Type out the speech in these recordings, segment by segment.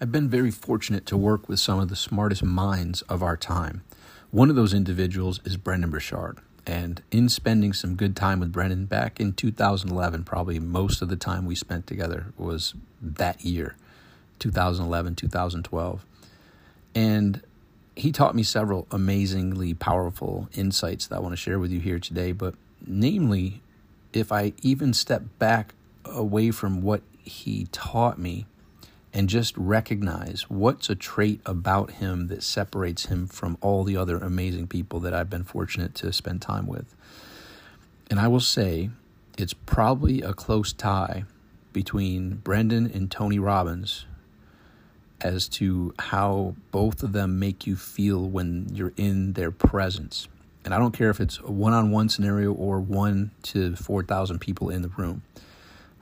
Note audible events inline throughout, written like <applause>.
I've been very fortunate to work with some of the smartest minds of our time. One of those individuals is Brendon Burchard. And in spending some good time with Brendon back in 2011, probably most of the time we spent together was that year, 2011, 2012. And he taught me several amazingly powerful insights that I want to share with you here today. But namely, if I even step back away from what he taught me and just recognize what's a trait about him that separates him from all the other amazing people that I've been fortunate to spend time with. And I will say it's probably a close tie between Brendon and Tony Robbins as to how both of them make you feel when you're in their presence. And I don't care if it's a one on one scenario or one to 4,000 people in the room.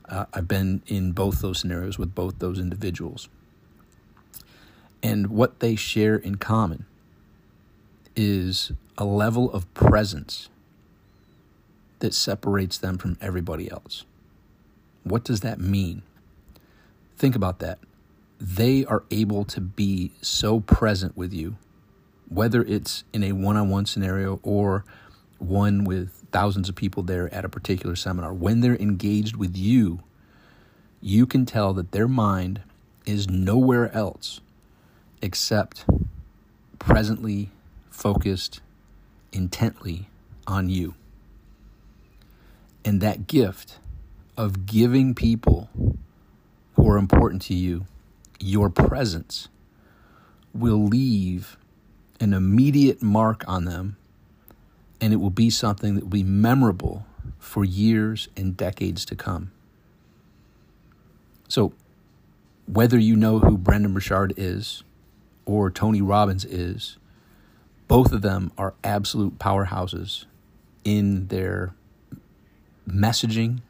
Uh, I've been in both those scenarios with both those individuals. And what they share in common is a level of presence that separates them from everybody else. What does that mean? Think about that. They are able to be so present with you, whether it's in a one on one scenario or one with thousands of people there at a particular seminar, when they're engaged with you, you can tell that their mind is nowhere else except presently focused intently on you. And that gift of giving people who are important to you your presence will leave an immediate mark on them and it will be something that will be memorable for years and decades to come. So, whether you know who Brendon Burchard is or Tony Robbins is, both of them are absolute powerhouses in their messaging,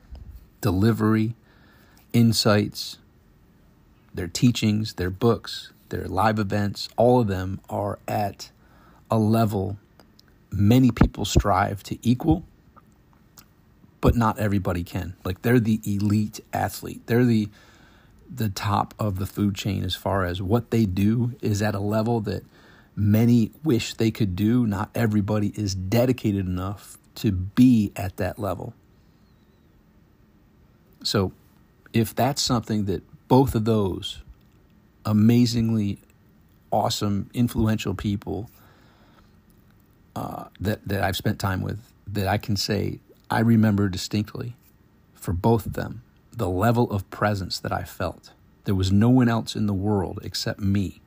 delivery, insights, their teachings, their books, their live events, all of them are at a level many people strive to equal, but not everybody can. Like they're the elite athlete. They're the the top of the food chain as far as what they do is at a level that many wish they could do. Not everybody is dedicated enough to be at that level. So, if that's something that both of those amazingly awesome, influential people uh, that that I've spent time with that I can say I remember distinctly for both of them the level of presence that I felt. There was no one else in the world except me.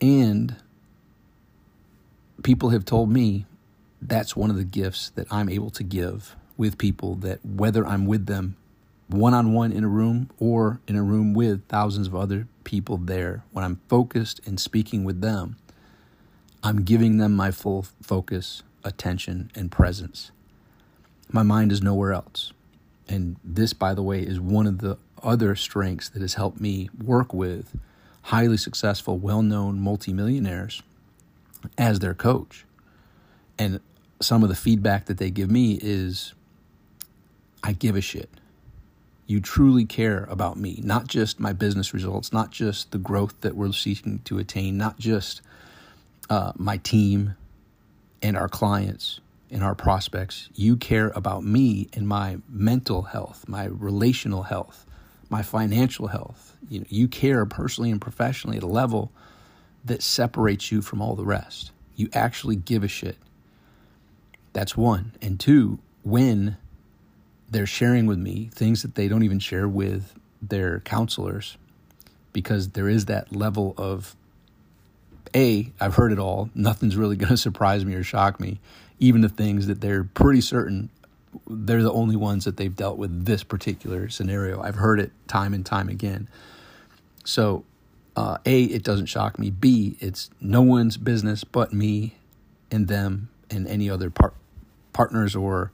And people have told me that's one of the gifts that I'm able to give with people that whether I'm with them one on one in a room or in a room with thousands of other people there, when I'm focused and speaking with them, I'm giving them my full focus, attention, and presence. My mind is nowhere else. And this, by the way, is one of the other strengths that has helped me work with highly successful, well known multimillionaires as their coach. And some of the feedback that they give me is I give a shit. You truly care about me, not just my business results, not just the growth that we're seeking to attain, not just uh, my team and our clients and our prospects. You care about me and my mental health, my relational health, my financial health. You know, you care personally and professionally at a level that separates you from all the rest. You actually give a shit. That's one. And two, when they're sharing with me things that they don't even share with their counselors, because there is that level of a, I've heard it all. Nothing's really <laughs> going to surprise me or shock me. Even the things that they're pretty certain they're the only ones that they've dealt with this particular scenario. I've heard it time and time again. So, uh, A, it doesn't shock me. B, it's no one's business but me and them and any other par- partners or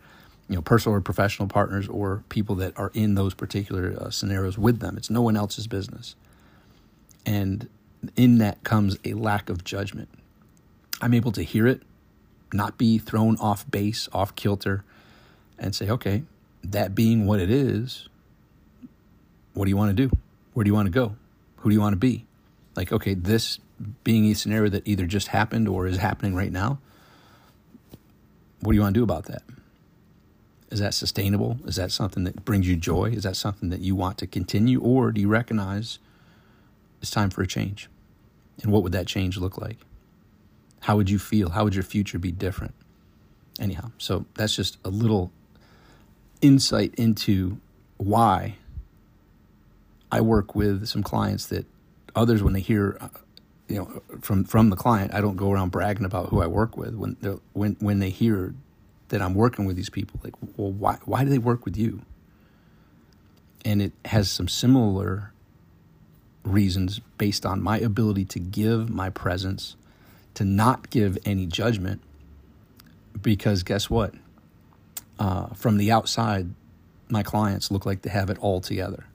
you know personal or professional partners or people that are in those particular uh, scenarios with them. It's no one else's business. And in that comes a lack of judgment. I'm able to hear it, not be thrown off base, off kilter, and say, okay, that being what it is, what do you want to do? Where do you want to go? Who do you want to be? Like, okay, this being a scenario that either just happened or is happening right now, what do you want to do about that? Is that sustainable? Is that something that brings you joy? Is that something that you want to continue? Or do you recognize it's time for a change? And what would that change look like? How would you feel? How would your future be different? Anyhow, so that's just a little insight into why I work with some clients that others, when they hear, uh, you know, from from the client, I don't go around bragging about who I work with. When they when when they hear that I'm working with these people, like, well, why why do they work with you? And it has some similar reasons based on my ability to give my presence, to not give any judgment. Because guess what? Uh, from the outside, my clients look like they have it all together.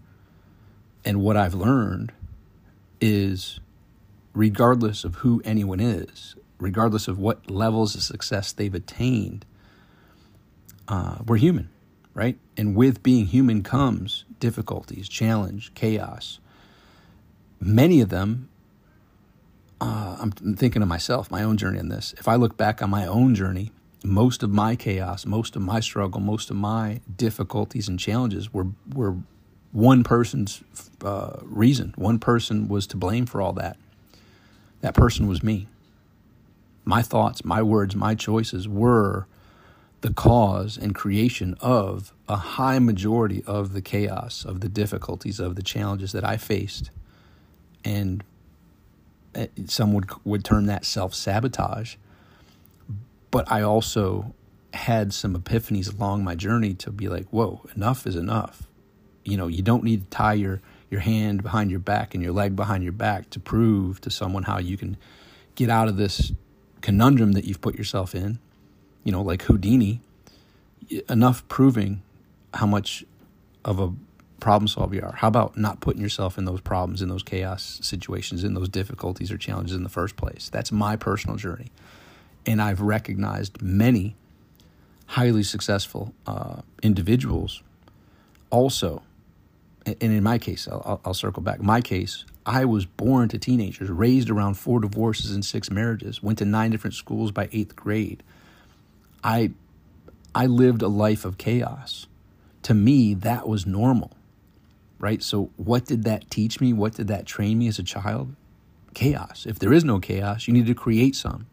And what I've learned is regardless of who anyone is, regardless of what levels of success they've attained, uh, we're human, right? And with being human comes difficulties, challenge, chaos. Many of them, uh, I'm thinking of myself, my own journey in this. If I look back on my own journey, most of my chaos, most of my struggle, most of my difficulties and challenges were were one person's uh, reason. One person was to blame for all that. That person was me. My thoughts, my words, my choices were the cause and creation of a high majority of the chaos, of the difficulties, of the challenges that I faced. And eh, some would, would term that self sabotage. But I also had some epiphanies along my journey to be like, whoa, enough is enough. You know, you don't need to tie your, your hand behind your back and your leg behind your back to prove to someone how you can get out of this conundrum that you've put yourself in you know, like Houdini, enough proving how much of a problem solver you are. How about not putting yourself in those problems, in those chaos situations, in those difficulties or challenges in the first place? That's my personal journey. And I've recognized many highly successful uh, individuals also. And in my case, I'll, I'll circle back. My case, I was born to teenagers, raised around four divorces and six marriages, went to nine different schools by eighth grade I I lived a life of chaos. To me, that was normal. Right? So what did that teach me? What did that train me as a child? Chaos. If there is no chaos, you need to create some.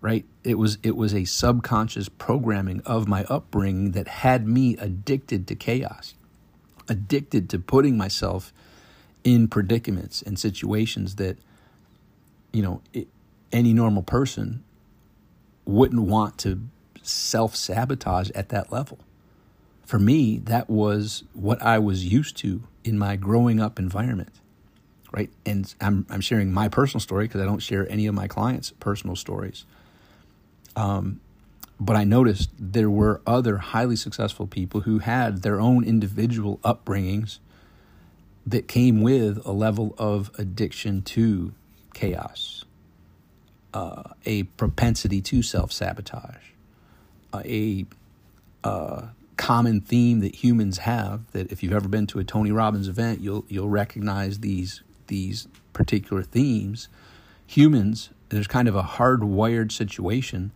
Right? It was it was a subconscious programming of my upbringing that had me addicted to chaos. Addicted to putting myself in predicaments and situations that you know, it, any normal person wouldn't want to self sabotage at that level. For me, that was what I was used to in my growing up environment, right? And I'm, I'm sharing my personal story because I don't share any of my clients' personal stories. Um, but I noticed there were other highly successful people who had their own individual upbringings that came with a level of addiction to chaos uh, a propensity to self sabotage, uh, a uh, common theme that humans have. That if you've ever been to a Tony Robbins event, you'll you'll recognize these these particular themes. Humans, there's kind of a hardwired situation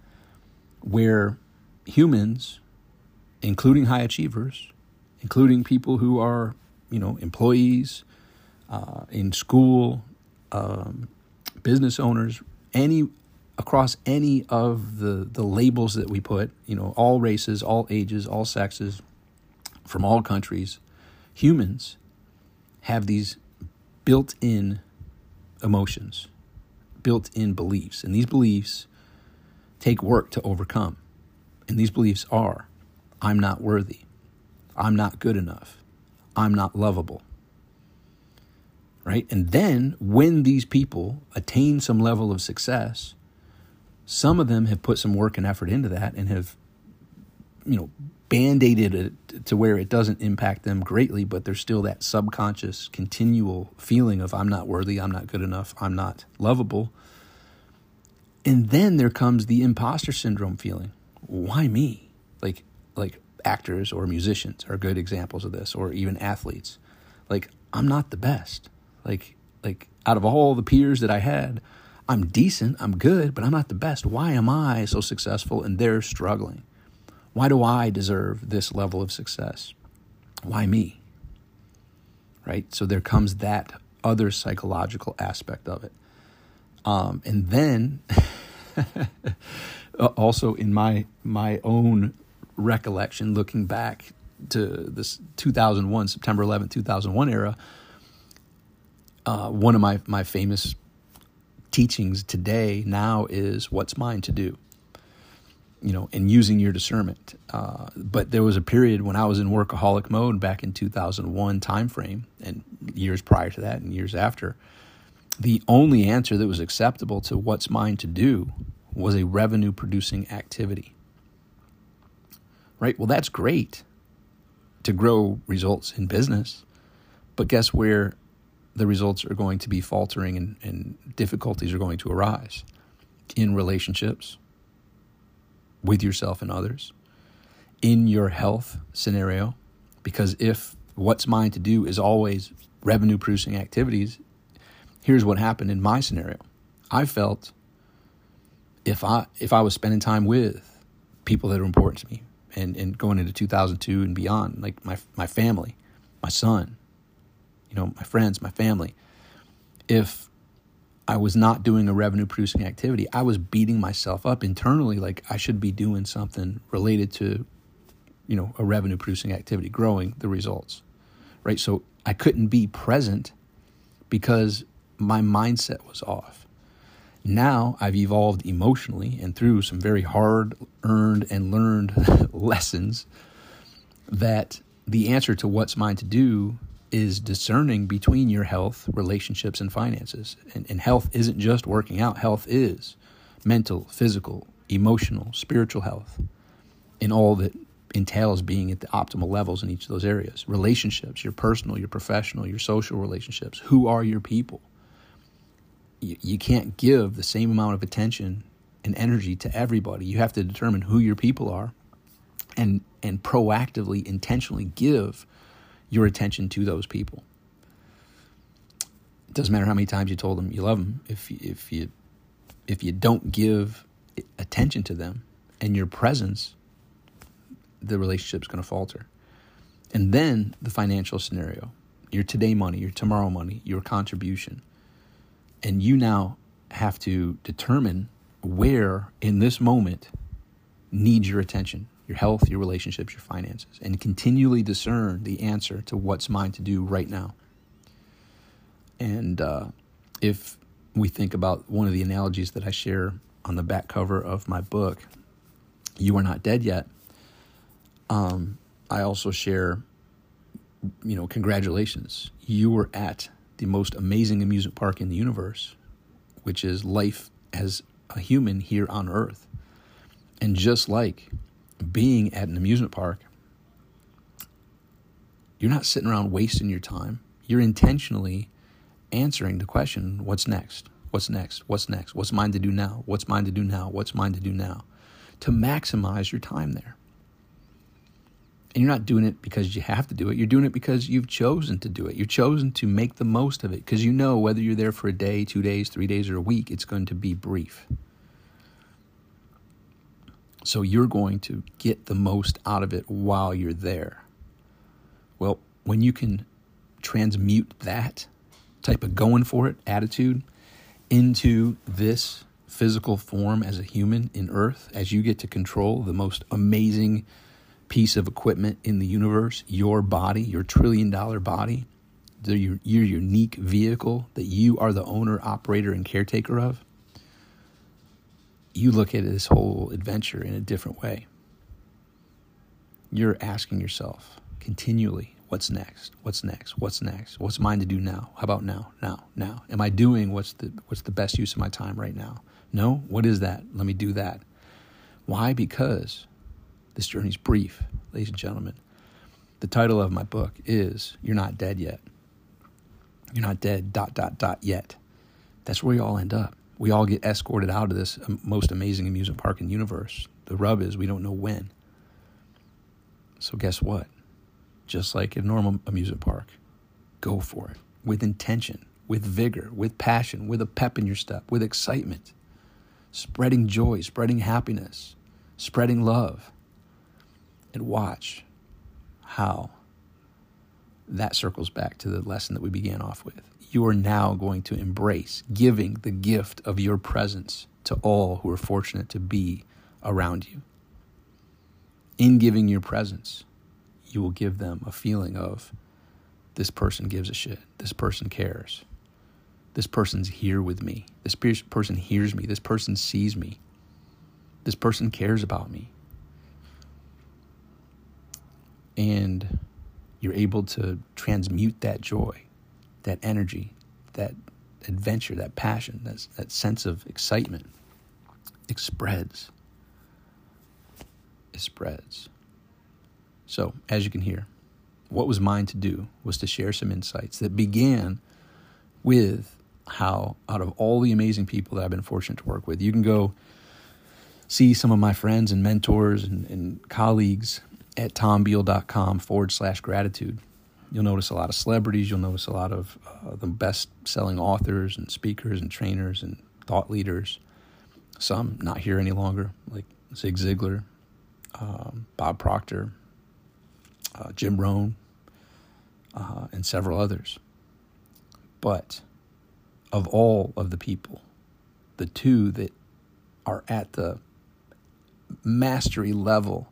where humans, including high achievers, including people who are you know employees uh, in school, um, business owners, any across any of the the labels that we put, you know, all races, all ages, all sexes, from all countries, humans have these built-in emotions, built-in beliefs, and these beliefs take work to overcome. And these beliefs are I'm not worthy. I'm not good enough. I'm not lovable right? And then when these people attain some level of success, some of them have put some work and effort into that and have, you know, band-aided it to where it doesn't impact them greatly, but there's still that subconscious, continual feeling of I'm not worthy, I'm not good enough, I'm not lovable. And then there comes the imposter syndrome feeling. Why me? Like like actors or musicians are good examples of this, or even athletes. Like I'm not the best. Like like out of all the peers that I had, I'm decent, I'm good, but I'm not the best. Why am I so successful and they're struggling? Why do I deserve this level of success? Why me? Right? So there comes that other psychological aspect of it. Um, and then <laughs> also in my my own recollection looking back to this 2001 September 11 2001 era uh, one of my my famous teachings today now is what's mine to do you know and using your discernment. Uh, but there was a period when i was in workaholic mode back in 2001 timeframe and years prior to that and years after. The only answer that was acceptable to what's mine to do was a revenue producing activity. Right? Well that's great to grow results in business but guess where the results are going to be faltering and, and difficulties are going to arise in relationships with yourself and others, in your health scenario. Because if what's mine to do is always revenue producing activities, here's what happened in my scenario. I felt if I if I was spending time with people that are important to me and, and going into 2002 and beyond, like my my family, my son, you know, my friends, my family, if I was not doing a revenue producing activity, I was beating myself up internally like I should be doing something related to, you know, a revenue producing activity, growing the results. Right? So I couldn't be present because my mindset was off. Now I've evolved emotionally and through some very hard earned and learned <laughs> lessons that the answer to what's mine to do is discerning between your health, relationships, and finances. And, and, health isn't just working out, health is mental, physical, emotional, spiritual health, and all that entails being at the optimal levels in each of those areas. Relationships, your personal, your professional, your social relationships. Who are your people? You, you can't give the same amount of attention and energy to everybody. You have to determine who your people are and and proactively intentionally give your attention to those people. It doesn't matter how many times you told them you love them. If if you if you don't give attention to them and your presence, the relationship's going to falter. And then the financial scenario, your today money, your tomorrow money, your contribution. And you now have to determine where in this moment needs your attention your health, your relationships, your finances, and continually discern the answer to what's mine to do right now. And uh, if we think about one of the analogies that I share on the back cover of my book, You Are Not Dead Yet, um, I also share, you know, congratulations. You were at the most amazing amusement park in the universe, which is life as a human here on earth. And just like being at an amusement park, you're not sitting around wasting your time. You're intentionally answering the question, what's next? What's next? What's next? What's mine to do now? What's mine to do now? What's mine to do now? To maximize your time there. And you're not doing it because you have to do it. You're doing it because you've chosen to do it. You've chosen to make the most of it because you know whether you're there for a day, two days, three days, or a week, it's going to be brief. So you're going to get the most out of it while you're there. Well, when you can transmute that type of going for it attitude into this physical form as a human in earth, as you get to control the most amazing piece of equipment in the universe, your body, your trillion dollar body, your, your unique vehicle that you are the owner, operator, and caretaker of you look at this whole adventure in a different way. You're asking yourself continually, what's next? What's next? What's next? What's mine to do now? How about now? Now, now. Am I doing what's the what's the best use of my time right now? No? What is that? Let me do that. Why? Because this journey's brief, ladies and gentlemen. The title of my book is You're Not Dead Yet. You're not dead, dot, dot, dot, yet. That's where we all end up we all get escorted out of this most amazing amusement park in the universe. The rub is we don't know when. So guess what? Just like a normal amusement park, go for it with intention, with vigor, with passion, with a pep in your step, with excitement, spreading joy, spreading happiness, spreading love. And watch how that circles back to the lesson that we began off with. You are now going to embrace giving the gift of your presence to all who are fortunate to be around you. In giving your presence, you will give them a feeling of this person gives a shit. This person cares. This person's here with me. This person hears me. This person sees me. This person cares about me. And you're able to transmute that joy, that energy, that adventure, that passion, that, that sense of excitement. It spreads. It spreads. So, as you can hear, what was mine to do was to share some insights that began with how, out of all the amazing people that I've been fortunate to work with, you can go see some of my friends and mentors and, and colleagues at tombeal.com forward slash gratitude. You'll notice a lot of celebrities. You'll notice a lot of uh, the best selling authors and speakers and trainers and thought leaders. Some not here any longer, like Zig Ziglar, um, Bob Proctor, uh, Jim Rohn, uh, and several others. But of all of the people, the two that are at the mastery level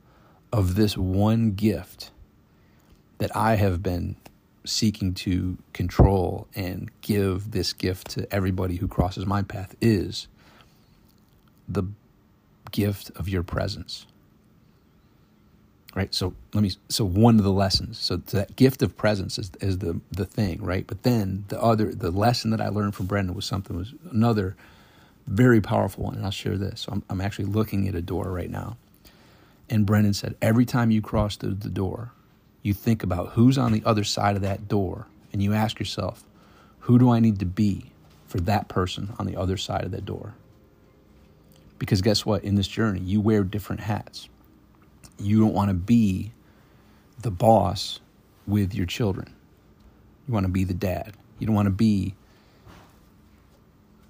of this one gift that I have been seeking to control and give this gift to everybody who crosses my path is the gift of your presence. Right? So let me so one of the lessons. So that gift of presence is is the the thing, right? But then the other the lesson that I learned from Brendon was something was another very powerful one, and I'll share this. So I'm, I'm actually looking at a door right now and Brendon said, every time you cross through the door, you think about who's on the other side of that door and you ask yourself, who do I need to be for that person on the other side of that door? Because guess what? In this journey, you wear different hats. You don't want to be the boss with your children. You want to be the dad. You don't want to be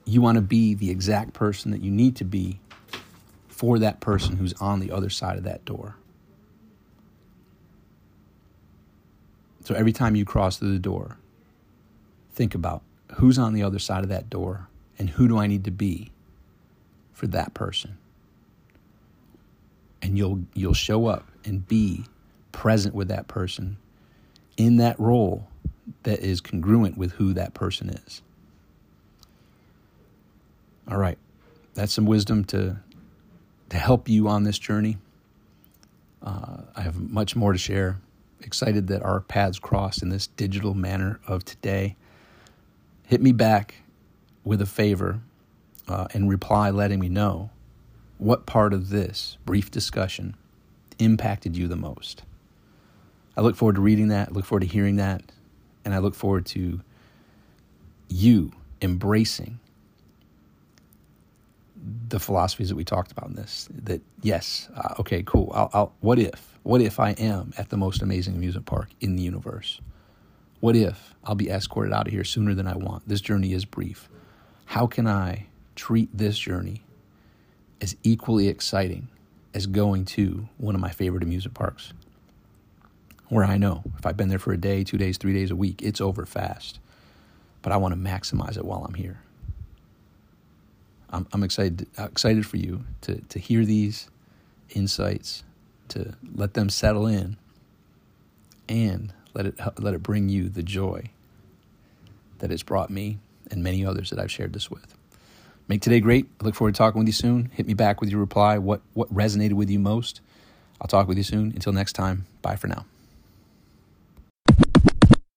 you want to be the exact person that you need to be for that person who's on the other side of that door. So every time you cross through the door, think about who's on the other side of that door and who do I need to be for that person. And you'll you'll show up and be present with that person in that role that is congruent with who that person is. All right. That's some wisdom to to help you on this journey. Uh, I have much more to share. Excited that our paths crossed in this digital manner of today. Hit me back with a favor uh, and reply letting me know what part of this brief discussion impacted you the most. I look forward to reading that, look forward to hearing that, and I look forward to you embracing the philosophies that we talked about in this. That yes, uh, okay, cool. I'll, I'll, what if? What if I am at the most amazing amusement park in the universe? What if I'll be escorted out of here sooner than I want? This journey is brief. How can I treat this journey as equally exciting as going to one of my favorite amusement parks? Where I know if I've been there for a day, two days, three days, a week, it's over fast. But I want to maximize it while I'm here. I'm, I'm excited excited for you to to hear these insights, to let them settle in, and let it let it bring you the joy that it's brought me and many others that I've shared this with. Make today great. I look forward to talking with you soon. Hit me back with your reply. What what resonated with you most? I'll talk with you soon. Until next time, bye for now.